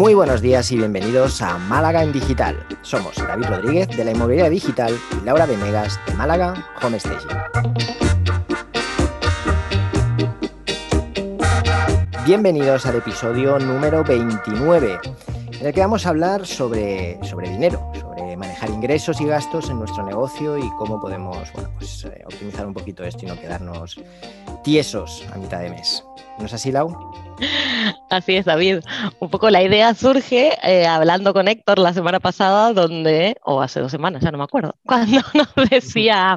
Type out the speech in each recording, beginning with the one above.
Muy buenos días y bienvenidos a Málaga en Digital. Somos David Rodríguez de la Inmobiliaria Digital y Laura Venegas de Málaga Home Staging. Bienvenidos al episodio número 29, en el que vamos a hablar sobre, sobre dinero, sobre manejar ingresos y gastos en nuestro negocio y cómo podemos bueno, pues, eh, optimizar un poquito esto y no quedarnos tiesos a mitad de mes. ¿No es así, Lau? Así es, David. Un poco la idea surge eh, hablando con Héctor la semana pasada, donde, o hace dos semanas, ya no me acuerdo, cuando nos decía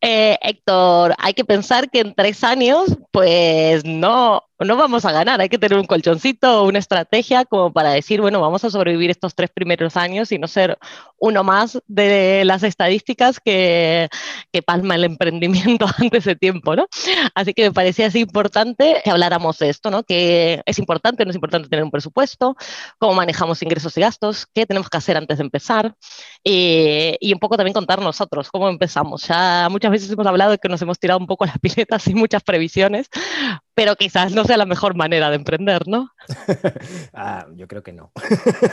eh, Héctor, hay que pensar que en tres años, pues no, no vamos a ganar, hay que tener un colchoncito una estrategia como para decir, bueno, vamos a sobrevivir estos tres primeros años y no ser uno más de las estadísticas que, que palma el emprendimiento antes de tiempo, ¿no? Así que me parecía así importante que habláramos de esto, ¿no? Que es importante, no es importante tener un presupuesto, cómo manejamos ingresos y gastos, qué tenemos que hacer antes de empezar y, y un poco también contar nosotros cómo empezamos. Ya muchas veces hemos hablado de que nos hemos tirado un poco las piletas sin muchas previsiones, pero quizás no sea la mejor manera de emprender, ¿no? ah, yo creo que no.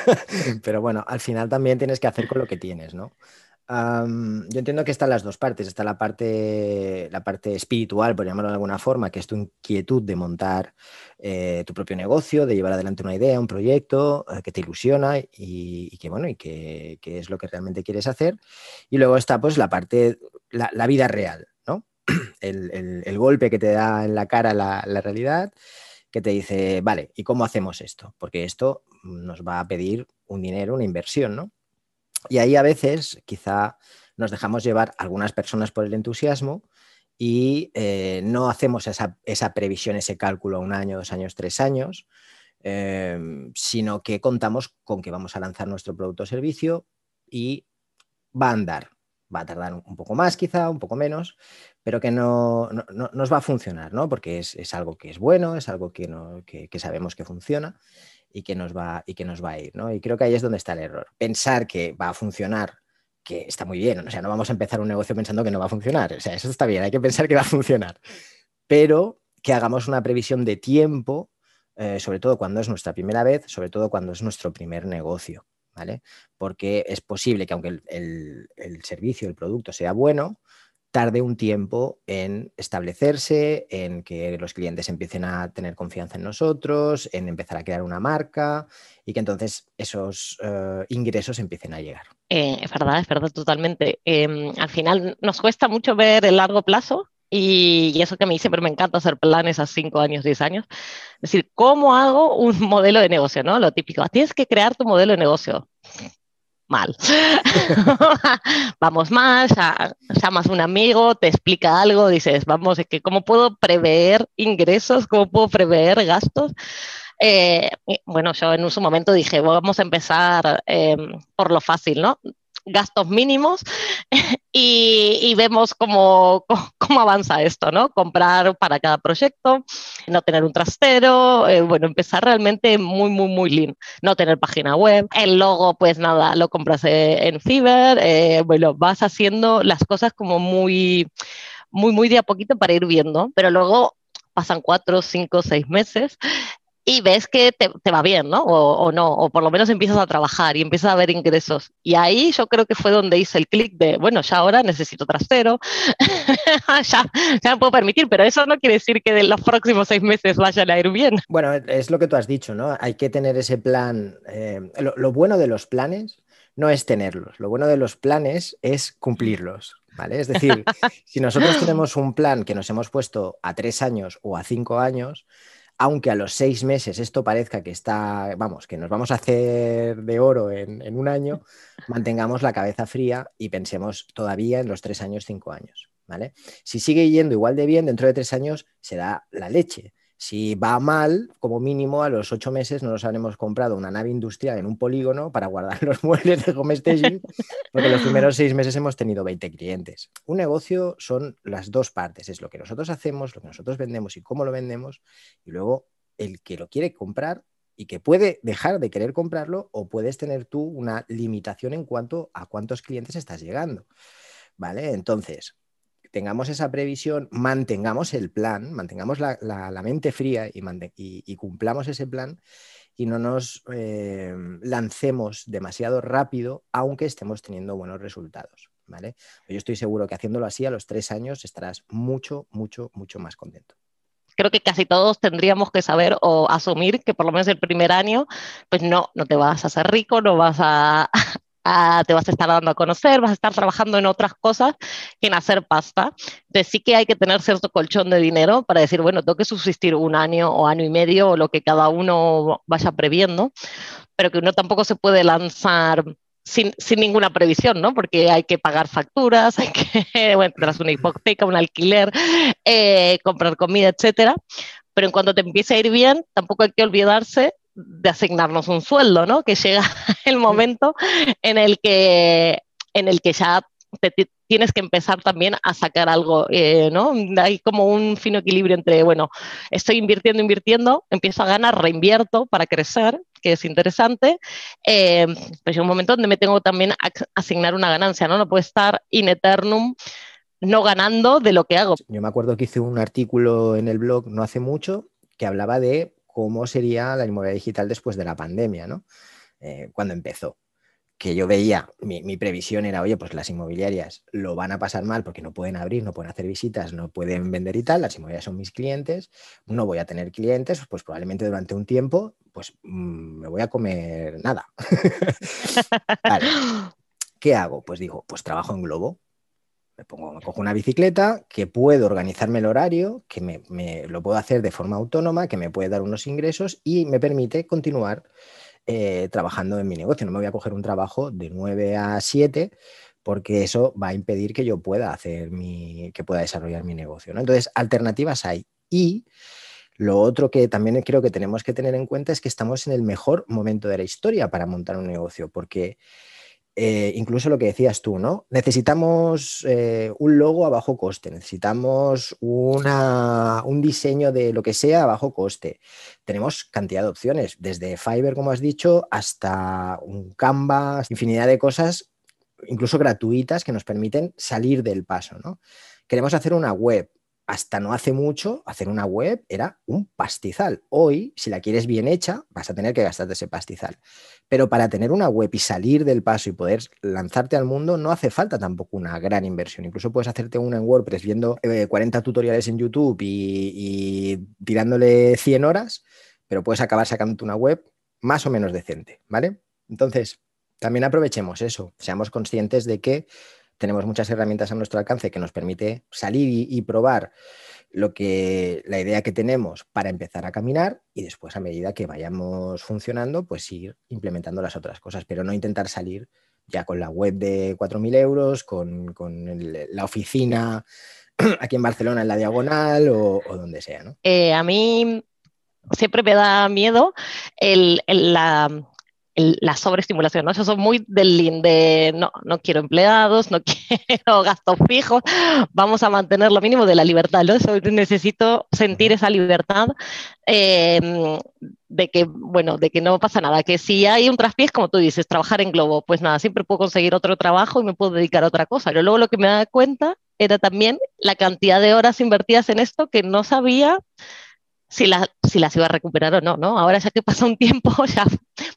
pero bueno, al final también tienes que hacer con lo que tienes, ¿no? Yo entiendo que están las dos partes. Está la parte, la parte espiritual, por llamarlo de alguna forma, que es tu inquietud de montar eh, tu propio negocio, de llevar adelante una idea, un proyecto eh, que te ilusiona y, que bueno, y que, es lo que realmente quieres hacer. Y luego está pues la parte, la, vida real, ¿no? El, golpe que te da en la cara la, la realidad, que te dice, vale, ¿y cómo hacemos esto? Porque esto nos va a pedir un dinero, una inversión, ¿no? Y ahí a veces quizá nos dejamos llevar algunas personas por el entusiasmo y eh, no hacemos esa, previsión, ese cálculo a un año, dos años, tres años, em, sino que contamos con que vamos a lanzar nuestro producto o servicio y va a andar. Va a tardar un poco más quizá, un poco menos, pero que no, nos va a funcionar, ¿no? Porque es, algo que es bueno, es algo que, que sabemos que funciona y que nos va, y que nos va a ir. ¿no? Y creo que ahí es donde está el error. Pensar que va a funcionar, que está muy bien. O sea, no vamos a empezar un negocio pensando que no va a funcionar. O sea, eso está bien, hay que pensar que va a funcionar. Pero que hagamos una previsión de tiempo, eh, sobre todo cuando es nuestra primera vez, sobre todo cuando es nuestro primer negocio. ¿Vale? Porque es posible que aunque el, el servicio, el producto sea bueno, tarde un tiempo en establecerse, en que los clientes empiecen a tener confianza en nosotros, en empezar a crear una marca y que entonces esos eh, ingresos empiecen a llegar. Eh, es verdad, es verdad, totalmente. Em, al final nos cuesta mucho ver el largo plazo y, eso que a mí siempre me encanta hacer planes a 5 años, 10 años. Es decir, ¿cómo hago un modelo de negocio? ¿no? Lo típico, tienes que crear tu modelo de negocio mal. vamos más, llamas a un amigo, te explica algo, dices, vamos, es que cómo puedo prever ingresos, cómo puedo prever gastos. Eh, bueno, yo en un momento dije, vamos a empezar eh, por lo fácil, ¿no? Gastos mínimos y, vemos cómo, cómo, avanza esto, ¿no? Comprar para cada proyecto, no tener un trastero, eh, bueno, empezar realmente muy, muy, muy lean, no tener página web, el logo, pues nada, lo compras eh, en Fiverr, eh, bueno, vas haciendo las cosas como muy, muy, muy de a poquito para ir viendo, pero luego pasan cuatro, cinco, seis meses y ves que te, va bien, ¿no? O, no, o por lo menos empiezas a trabajar y empiezas a ver ingresos. Y ahí yo creo que fue donde hice el clic de, bueno, ya ahora necesito trasero, ya, ya me puedo permitir, pero eso no quiere decir que de los próximos seis meses vayan a ir bien. Bueno, es lo que tú has dicho, ¿no? Hay que tener ese plan. Eh, lo, bueno de los planes no es tenerlos, lo bueno de los planes es cumplirlos. ¿Vale? Es decir, si nosotros tenemos un plan que nos hemos puesto a tres años o a cinco años, aunque a los seis meses esto parezca que está, vamos, que nos vamos a hacer de oro en, un año, mantengamos la cabeza fría y pensemos todavía en los tres años, cinco años. ¿vale? Si sigue yendo igual de bien, dentro de tres años será la leche. Si va mal, como mínimo a los ocho meses no nos habremos comprado una nave industrial en un polígono para guardar los muebles de home staging, porque los primeros seis meses hemos tenido 20 clientes. Un negocio son las dos partes, es lo que nosotros hacemos, lo que nosotros vendemos y cómo lo vendemos, y luego el que lo quiere comprar y que puede dejar de querer comprarlo o puedes tener tú una limitación en cuanto a cuántos clientes estás llegando. ¿Vale? Entonces, tengamos esa previsión, mantengamos el plan, mantengamos la, mente fría y, cumplamos ese plan y no nos eh, lancemos demasiado rápido, aunque estemos teniendo buenos resultados. ¿vale? Yo estoy seguro que haciéndolo así a los tres años estarás mucho, mucho, mucho más contento creo que casi todos tendríamos que saber o asumir que por lo menos el primer año, pues no, no te vas a hacer rico, no vas a, te vas a estar dando a conocer, vas a estar trabajando en otras cosas que en hacer pasta. Entonces sí que hay que tener cierto colchón de dinero para decir, bueno, tengo que subsistir un año o año y medio o lo que cada uno vaya previendo, pero que uno tampoco se puede lanzar sin, ninguna previsión, ¿no? Porque hay que pagar facturas, hay que, bueno, tendrás una hipoteca, un alquiler, eh, comprar comida, etcétera. Pero en cuanto te empiece a ir bien, tampoco hay que olvidarse de asignarnos un sueldo, ¿no? Que llega el momento en el que, en el que ya tienes que empezar también a sacar algo, eh, ¿no? Hay como un fino equilibrio entre, bueno, estoy invirtiendo, invirtiendo, empiezo a ganar, reinvierto para crecer, que es interesante, eh, hay un momento donde me tengo también a asignar una ganancia, ¿no? No puedo estar in eternum no ganando de lo que hago. Yo me acuerdo que hice un artículo en el blog no hace mucho que hablaba de cómo sería la inmobiliaria digital después de la pandemia, ¿no? Eh, cuando empezó. Que yo veía, mi, previsión era, oye, pues las inmobiliarias lo van a pasar mal porque no pueden abrir, no pueden hacer visitas, no pueden vender y tal, las inmobiliarias son mis clientes, no voy a tener clientes, pues probablemente durante un tiempo, pues mm, me voy a comer nada. ¿Qué hago? Pues digo, pues trabajo en Globo, me, cojo una bicicleta, que puedo organizarme el horario, que me, lo puedo hacer de forma autónoma, que me puede dar unos ingresos y me permite continuar eh, trabajando en mi negocio. No me voy a coger un trabajo de 9 a 7 porque eso va a impedir que yo pueda hacer mi, que pueda desarrollar mi negocio. Entonces, alternativas hay. Y lo otro que también creo que tenemos que tener en cuenta es que estamos en el mejor momento de la historia para montar un negocio, porque eh, incluso lo que decías tú, ¿no? Necesitamos eh, un logo a bajo coste, necesitamos un diseño de lo que sea a bajo coste. Tenemos cantidad de opciones, desde Fiverr, como has dicho, hasta un Canvas, infinidad de cosas, incluso gratuitas, que nos permiten salir del paso, ¿no? Queremos hacer una web, hasta no hace mucho, hacer una web era un pastizal. Hoy, si la quieres bien hecha, vas a tener que gastarte ese pastizal. Pero para tener una web y salir del paso y poder lanzarte al mundo, no hace falta tampoco una gran inversión. Incluso puedes hacerte una en WordPress viendo 40 eh, tutoriales en YouTube y, tirándole 100 horas, pero puedes acabar sacándote una web más o menos decente, ¿vale? Entonces, también aprovechemos eso, seamos conscientes de que tenemos muchas herramientas a nuestro alcance que nos permite salir y, probar lo que la idea que tenemos para empezar a caminar y después a medida que vayamos funcionando, pues ir implementando las otras cosas, pero no intentar salir ya con la web de 4.000 euros, con, la oficina aquí en Barcelona en la diagonal o, donde sea. Eh, a mí siempre me da miedo el, la, la sobreestimulación, ¿no? Yo soy muy del lean, de no, no quiero empleados, no quiero gastos fijos, vamos a mantener lo mínimo de la libertad, ¿no? necesito sentir esa libertad em, de que, bueno, de que no pasa nada, que si hay un traspiés, como tú dices, trabajar en Globo, pues nada, siempre puedo conseguir otro trabajo y me puedo dedicar a otra cosa. Pero luego lo que me da cuenta era también la cantidad de horas invertidas en esto que no sabía si, si las iba a recuperar o no, ¿no? Ahora ya que pasa un tiempo, ya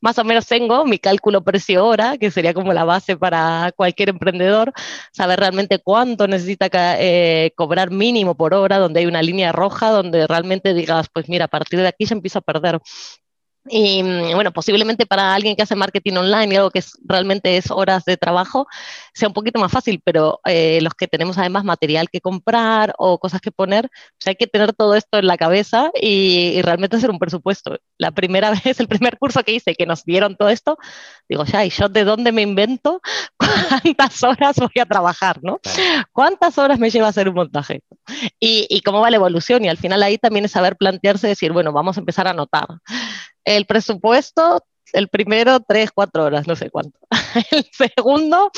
más o menos tengo mi cálculo precio-hora, que sería como la base para cualquier emprendedor, saber realmente cuánto necesita eh, cobrar mínimo por hora, donde hay una línea roja, donde realmente digas, pues mira, a partir de aquí ya empiezo a perder. Y mm, bueno, posiblemente para alguien que hace marketing online y algo que realmente es horas de trabajo, sea un poquito más fácil, pero eh, los que tenemos además material que comprar o cosas que poner, pues hay que tener todo esto en la cabeza y, realmente hacer un presupuesto. La primera vez, el primer curso que hice que nos dieron todo esto, digo, ya, ¿y yo de dónde me invento cuántas horas voy a trabajar, ¿no? ¿Cuántas horas me lleva a hacer un montaje? Y, y cómo va la evolución. Y al final ahí también es saber plantearse, decir, bueno, vamos a empezar a anotar el presupuesto, el primero, tres, cuatro horas, no sé cuánto. El segundo,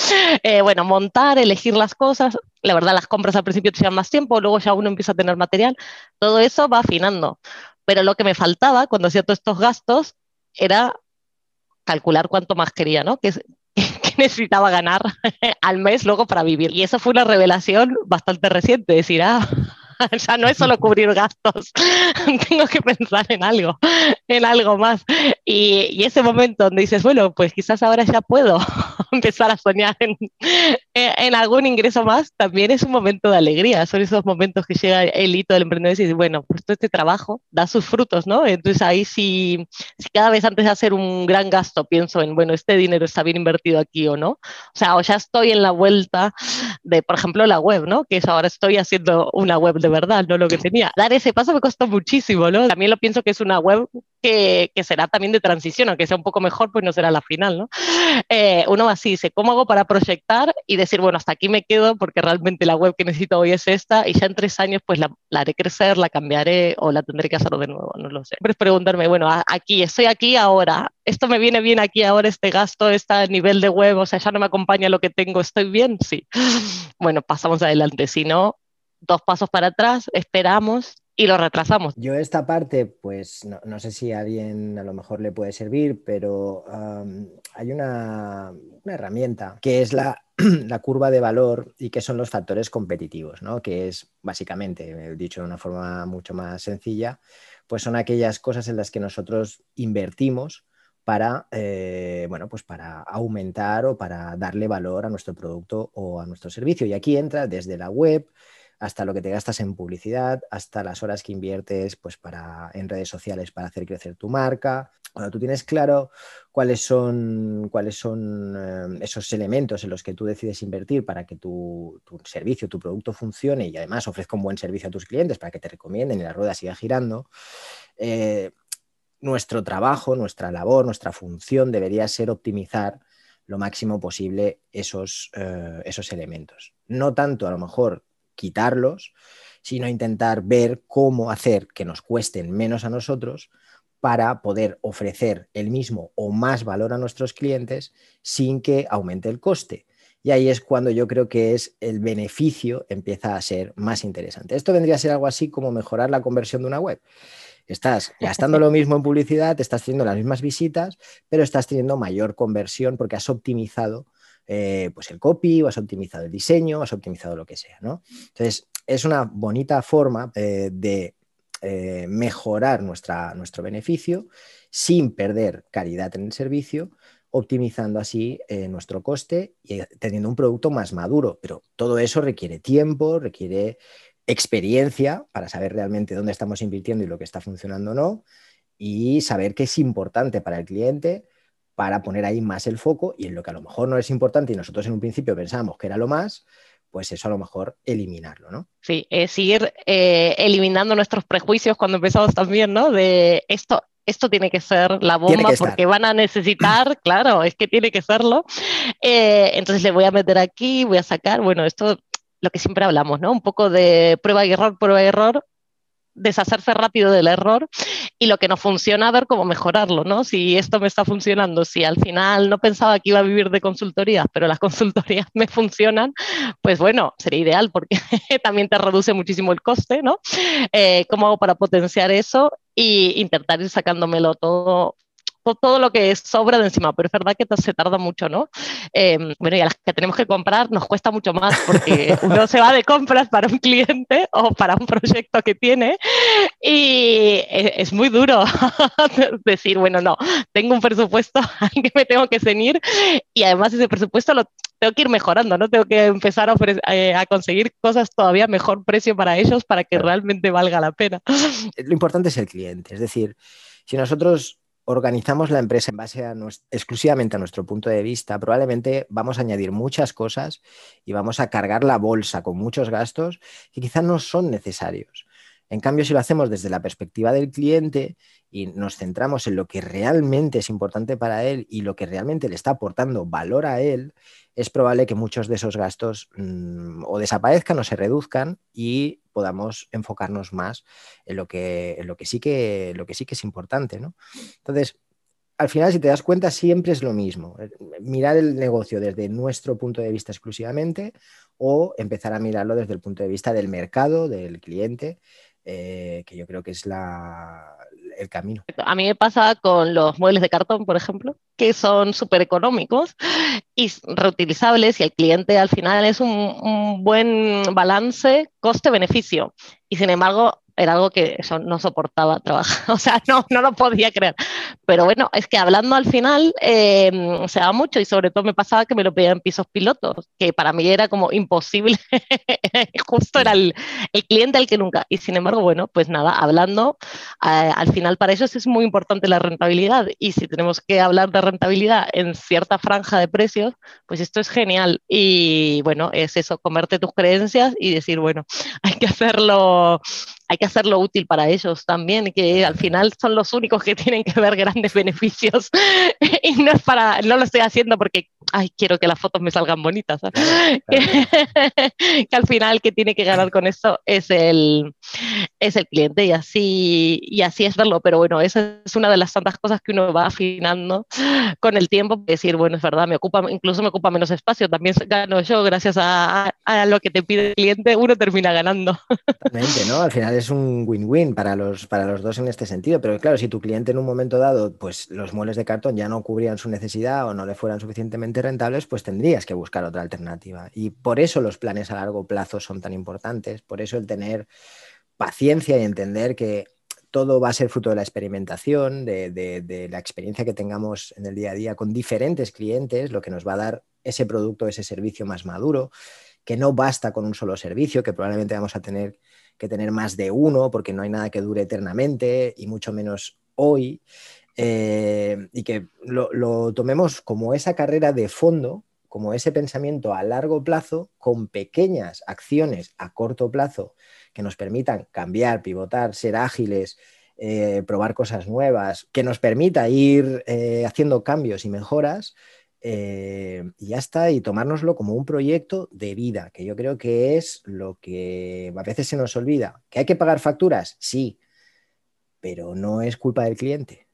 eh, bueno, montar, elegir las cosas. La verdad, las compras al principio te llevan más tiempo, luego ya uno empieza a tener material. Todo eso va afinando. Pero lo que me faltaba cuando hacía todos estos gastos era calcular cuánto más quería, ¿no? Que, necesitaba ganar al mes luego para vivir. Y eso fue una revelación bastante reciente, decir, ah, ya no es solo cubrir gastos, tengo que pensar en algo, en algo más. Y, y, ese momento donde dices, bueno, pues quizás ahora ya puedo empezar a soñar en, en, algún ingreso más, también es un momento de alegría. Son esos momentos que llega el hito del emprendedor y dice, bueno, pues todo este trabajo da sus frutos, ¿no? Entonces ahí sí, si cada vez antes de hacer un gran gasto pienso en, bueno, este dinero está bien invertido aquí o no. O sea, o ya estoy en la vuelta de, por ejemplo, la web, ¿no? Que es ahora estoy haciendo una web de verdad, no lo que tenía. Dar ese paso me costó muchísimo, ¿no? También lo pienso que es una web que, que será también de transición, aunque sea un poco mejor, pues no será la final, ¿no? Eh, uno así dice, ¿cómo hago para proyectar y decir, bueno, hasta aquí me quedo porque realmente la web que necesito hoy es esta y ya en tres años pues la, la haré crecer, la cambiaré o la tendré que hacer de nuevo, no lo sé. Pero es preguntarme, bueno, aquí, estoy aquí ahora, esto me viene bien aquí ahora, este gasto, este nivel de web, o sea, ya no me acompaña lo que tengo, ¿estoy bien? Sí. Bueno, pasamos adelante, si no, dos pasos para atrás, esperamos y lo retrasamos. Yo esta parte, pues no, no, sé si a alguien a lo mejor le puede servir, pero hay una, una, herramienta que es la, la, curva de valor y que son los factores competitivos, ¿no? que es básicamente, dicho de una forma mucho más sencilla, pues son aquellas cosas en las que nosotros invertimos para, eh, bueno, pues para aumentar o para darle valor a nuestro producto o a nuestro servicio. Y aquí entra desde la web, hasta lo que te gastas en publicidad, hasta las horas que inviertes pues, para, en redes sociales para hacer crecer tu marca. Cuando tú tienes claro cuáles son, cuáles son eh, esos elementos en los que tú decides invertir para que tu, servicio, tu producto funcione y además ofrezca un buen servicio a tus clientes para que te recomienden y la rueda siga girando, eh, nuestro trabajo, nuestra labor, nuestra función debería ser optimizar lo máximo posible esos, eh, esos elementos. No tanto a lo mejor quitarlos, sino intentar ver cómo hacer que nos cuesten menos a nosotros para poder ofrecer el mismo o más valor a nuestros clientes sin que aumente el coste. Y ahí es cuando yo creo que es el beneficio empieza a ser más interesante. Esto vendría a ser algo así como mejorar la conversión de una web. Estás gastando lo mismo en publicidad, estás teniendo las mismas visitas, pero estás teniendo mayor conversión porque has optimizado eh, pues el copy, o has optimizado el diseño, has optimizado lo que sea. Entonces, es una bonita forma eh, de eh, mejorar nuestra, nuestro beneficio sin perder calidad en el servicio, optimizando así nuestro coste y teniendo un producto más maduro. Pero todo eso requiere tiempo, requiere experiencia para saber realmente dónde estamos invirtiendo y lo que está funcionando o no, y saber qué es importante para el cliente para poner ahí más el foco y en lo que a lo mejor no es importante y nosotros en un principio pensábamos que era lo más, pues eso a lo mejor eliminarlo, ¿no? Sí, es ir eh, eliminando nuestros prejuicios cuando empezamos también, ¿no? De esto, esto tiene que ser la bomba porque van a necesitar, claro, es que tiene que serlo. Eh, entonces le voy a meter aquí, voy a sacar, bueno, esto lo que siempre hablamos, ¿no? Un poco de prueba y error, prueba y error, deshacerse rápido del error y lo que no funciona, ver cómo mejorarlo, ¿no? Si esto me está funcionando, si al final no pensaba que iba a vivir de consultorías, pero las consultorías me funcionan, pues bueno, sería ideal porque también te reduce muchísimo el coste, ¿no? Eh, ¿Cómo hago para potenciar eso? Y intentar ir sacándomelo todo todo lo que sobra de encima, pero es verdad que se tarda mucho, ¿no? Eh, bueno, y a las que tenemos que comprar nos cuesta mucho más porque uno se va de compras para un cliente o para un proyecto que tiene y es, muy duro decir, bueno, no, tengo un presupuesto al que me tengo que ceñir y además ese presupuesto lo tengo que ir mejorando, ¿no? Tengo que empezar a, eh, a, conseguir cosas todavía mejor precio para ellos para que realmente valga la pena. Lo importante es el cliente, es decir, si nosotros organizamos la empresa en base exclusivamente a nuestro punto de vista, probablemente vamos a añadir muchas cosas y vamos a cargar la bolsa con muchos gastos que quizás no son necesarios. En cambio, si lo hacemos desde la perspectiva del cliente y nos centramos en lo que realmente es importante para él y lo que realmente le está aportando valor a él, es probable que muchos de esos gastos mmm, o desaparezcan o se reduzcan y podamos enfocarnos más en lo que, en lo que, sí, que, lo que sí que es importante. ¿no? Entonces, al final, si te das cuenta, siempre es lo mismo. Eh, mirar el negocio desde nuestro punto de vista exclusivamente o empezar a mirarlo desde el punto de vista del mercado, del cliente, eh, que yo creo que es la, el camino. A mí me pasa con los muebles de cartón, por ejemplo, que son súper económicos y reutilizables y el cliente al final es un, un buen balance coste-beneficio. Y sin embargo, era algo que eso no soportaba trabajar, o sea, no, no lo podía creer. Pero bueno, es que hablando al final eh, se da mucho y sobre todo me pasaba que me lo pedían pisos pilotos, que para mí era como imposible, justo era el, el, cliente al que nunca. Y sin embargo, bueno, pues nada, hablando, eh, al final para eso es muy importante la rentabilidad y si tenemos que hablar de rentabilidad en cierta franja de precios, pues esto es genial. Y bueno, es eso, comerte tus creencias y decir, bueno, hay que hacerlo hay que hacerlo útil para ellos también, que al final son los únicos que tienen que ver grandes beneficios y no es para, no lo estoy haciendo porque, ay, quiero que las fotos me salgan bonitas, que al final que tiene que ganar con esto es el, es el cliente y así, y así es verlo, pero bueno, esa es una de las tantas cosas que uno va afinando con el tiempo, decir, bueno, es verdad, me ocupa, incluso me ocupa menos espacio, también gano yo gracias a, a lo que te pide el cliente, uno termina ganando. Totalmente, ¿no? Al final es un win-win para los, para los dos en este sentido, pero claro, si tu cliente en un momento dado, pues los muebles de cartón ya no cubrían su necesidad o no le fueran suficientemente rentables, pues tendrías que buscar otra alternativa. Y por eso los planes a largo plazo son tan importantes, por eso el tener paciencia y entender que todo va a ser fruto de la experimentación, de, de, la experiencia que tengamos en el día a día con diferentes clientes, lo que nos va a dar ese producto, ese servicio más maduro, que no basta con un solo servicio, que probablemente vamos a tener que tener más de uno, porque no hay nada que dure eternamente y mucho menos hoy. Eh, y que lo, tomemos como esa carrera de fondo, como ese pensamiento a largo plazo, con pequeñas acciones a corto plazo que nos permitan cambiar, pivotar, ser ágiles, eh, probar cosas nuevas, que nos permita ir eh, haciendo cambios y mejoras eh, y ya está, y tomárnoslo como un proyecto de vida, que yo creo que es lo que a veces se nos olvida. ¿Que hay que pagar facturas? Sí, pero no es culpa del cliente.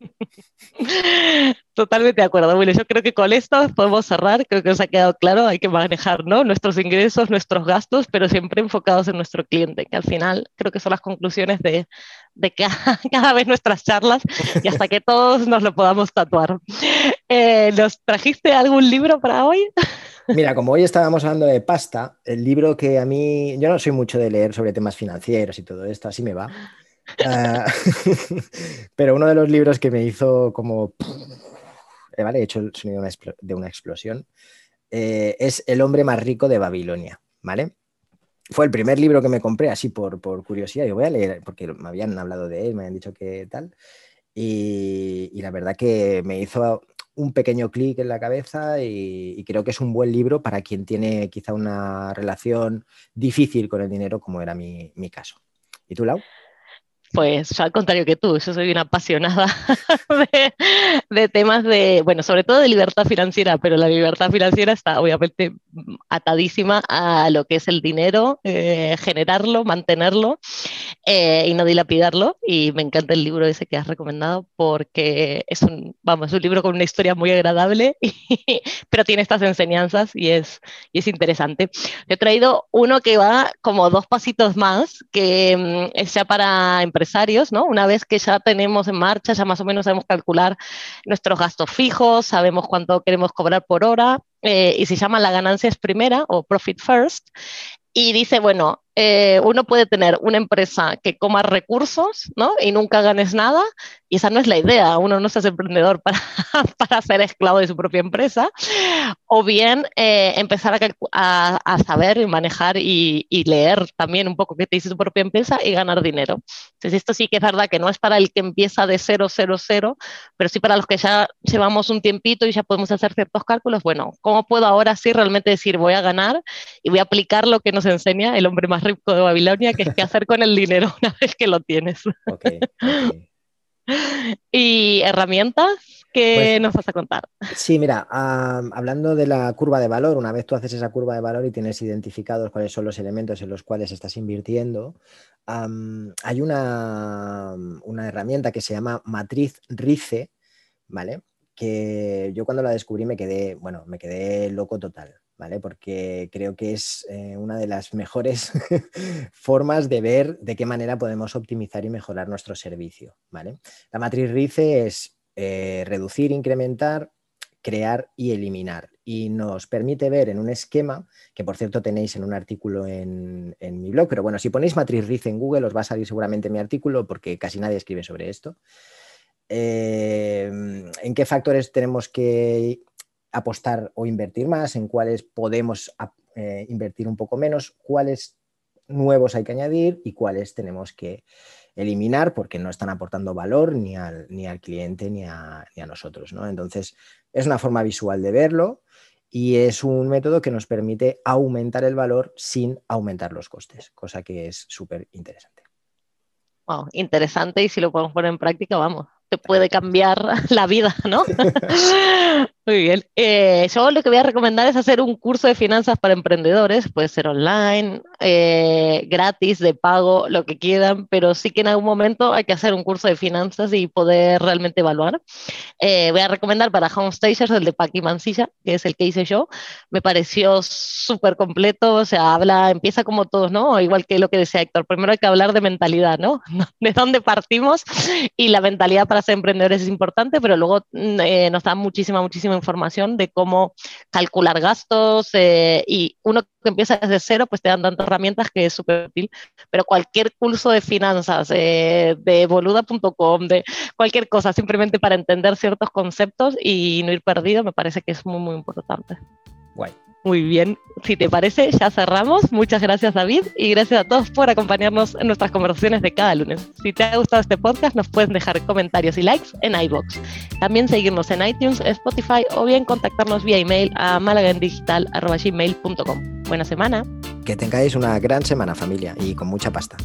Totalmente de acuerdo, Willy. Yo creo que con esto podemos cerrar. Creo que os ha quedado claro. Hay que manejar ¿no? nuestros ingresos, nuestros gastos, pero siempre enfocados en nuestro cliente, que al final creo que son las conclusiones de, de cada, vez nuestras charlas y hasta que todos nos lo podamos tatuar. Eh, ¿Nos trajiste algún libro para hoy? Mira, como hoy estábamos hablando de pasta, el libro que a mí, yo no soy mucho de leer sobre temas financieros y todo esto, así me va. Ah, pero uno de los libros que me hizo como... Eh, ¿Vale? He hecho el sonido de una explosión. Eh, es El hombre más rico de Babilonia, ¿vale? Fue el primer libro que me compré así por, por curiosidad. Yo voy a leer, porque me habían hablado de él, me habían dicho que tal. Y, la verdad que me hizo un pequeño clic en la cabeza y, creo que es un buen libro para quien tiene quizá una relación difícil con el dinero, como era mi, mi caso. ¿Y tú, Lau? Pues al contrario que tú, yo soy una apasionada de, temas de, bueno, sobre todo de libertad financiera, pero la libertad financiera está obviamente atadísima a lo que es el dinero, eh, generarlo, mantenerlo eh, y no dilapidarlo. Y me encanta el libro ese que has recomendado porque es un, vamos, es un libro con una historia muy agradable, pero tiene estas enseñanzas y es, y es interesante. he traído uno que va como dos pasitos más, que mm, es ya para empresarios, ¿no? Una vez que ya tenemos en marcha, ya más o menos sabemos calcular nuestros gastos fijos, sabemos cuánto queremos cobrar por hora, eh, y se llama La ganancia es primera o Profit First. Y dice, bueno, eh, uno puede tener una empresa que coma recursos ¿no? y nunca ganes nada, y esa no es la idea, uno no se hace emprendedor para, para ser esclavo de su propia empresa, o bien eh, empezar a, a, saber y manejar y, y, leer también un poco qué te dice su propia empresa y ganar dinero. Entonces esto sí que es verdad que no es para el que empieza de cero, cero, cero, pero sí para los que ya llevamos un tiempito y ya podemos hacer ciertos cálculos, bueno, ¿cómo puedo ahora sí realmente decir voy a ganar y voy a aplicar lo que nos enseña el hombre más rico de Babilonia, que es qué hacer con el dinero una vez que lo tienes. ¿Y herramientas? que pues nos vas a contar? Sí, mira, hablando de la curva de valor, una vez tú haces esa curva de valor y tienes identificados cuáles son los elementos en los cuales estás invirtiendo, hay una, una, herramienta que se llama matriz RICE, ¿vale? Que yo cuando la descubrí me quedé, bueno, me quedé loco total. Porque creo que es eh, una de las mejores formas de ver de qué manera podemos optimizar y mejorar nuestro servicio, ¿vale? La matriz RICE es eh, reducir, incrementar, crear y eliminar. Y nos permite ver en un esquema, que por cierto tenéis en un artículo en, mi blog, pero bueno, si ponéis matriz RIZ en Google os va a salir seguramente mi artículo porque casi nadie escribe sobre esto. Eh, en qué factores tenemos que apostar o invertir más, en cuáles podemos eh, invertir un poco menos, cuáles nuevos hay que añadir y cuáles tenemos que eliminar porque no están aportando valor ni al, ni al cliente ni a, ni a nosotros. ¿no? Entonces, es una forma visual de verlo y es un método que nos permite aumentar el valor sin aumentar los costes, cosa que es súper interesante. Wow, interesante y si lo podemos poner en práctica, vamos, te puede cambiar la vida, ¿no? Muy bien. Eh, yo lo que voy a recomendar es hacer un curso de finanzas para emprendedores, puede ser online, eh, gratis, de pago, lo que quieran, pero sí que en algún momento hay que hacer un curso de finanzas y poder realmente evaluar. Eh, voy a recomendar para Homestagers el de Paqui Mancilla, que es el que hice yo. Me pareció súper completo, o sea, habla, empieza como todos, ¿no? Igual que lo que decía Héctor, primero hay que hablar de mentalidad, ¿no? De dónde partimos y la mentalidad para ser emprendedores es importante, pero luego mm, nos da muchísima, muchísima información de cómo calcular gastos eh, y uno que empieza desde cero, pues te dan tantas herramientas que es súper útil. Pero cualquier curso de finanzas, eh, de boluda.com, de cualquier cosa, simplemente para entender ciertos conceptos y no ir perdido, me parece que es muy, muy importante. Guay. Muy bien, si te parece, ya cerramos. Muchas gracias David y gracias a todos por acompañarnos en nuestras conversaciones de cada lunes. Si te ha gustado este podcast, nos puedes dejar comentarios y likes en iBox. También seguirnos en iTunes, Spotify o bien contactarnos vía email a malagendigital.gmail.com. Buena semana. Que tengáis una gran semana familia y con mucha pasta.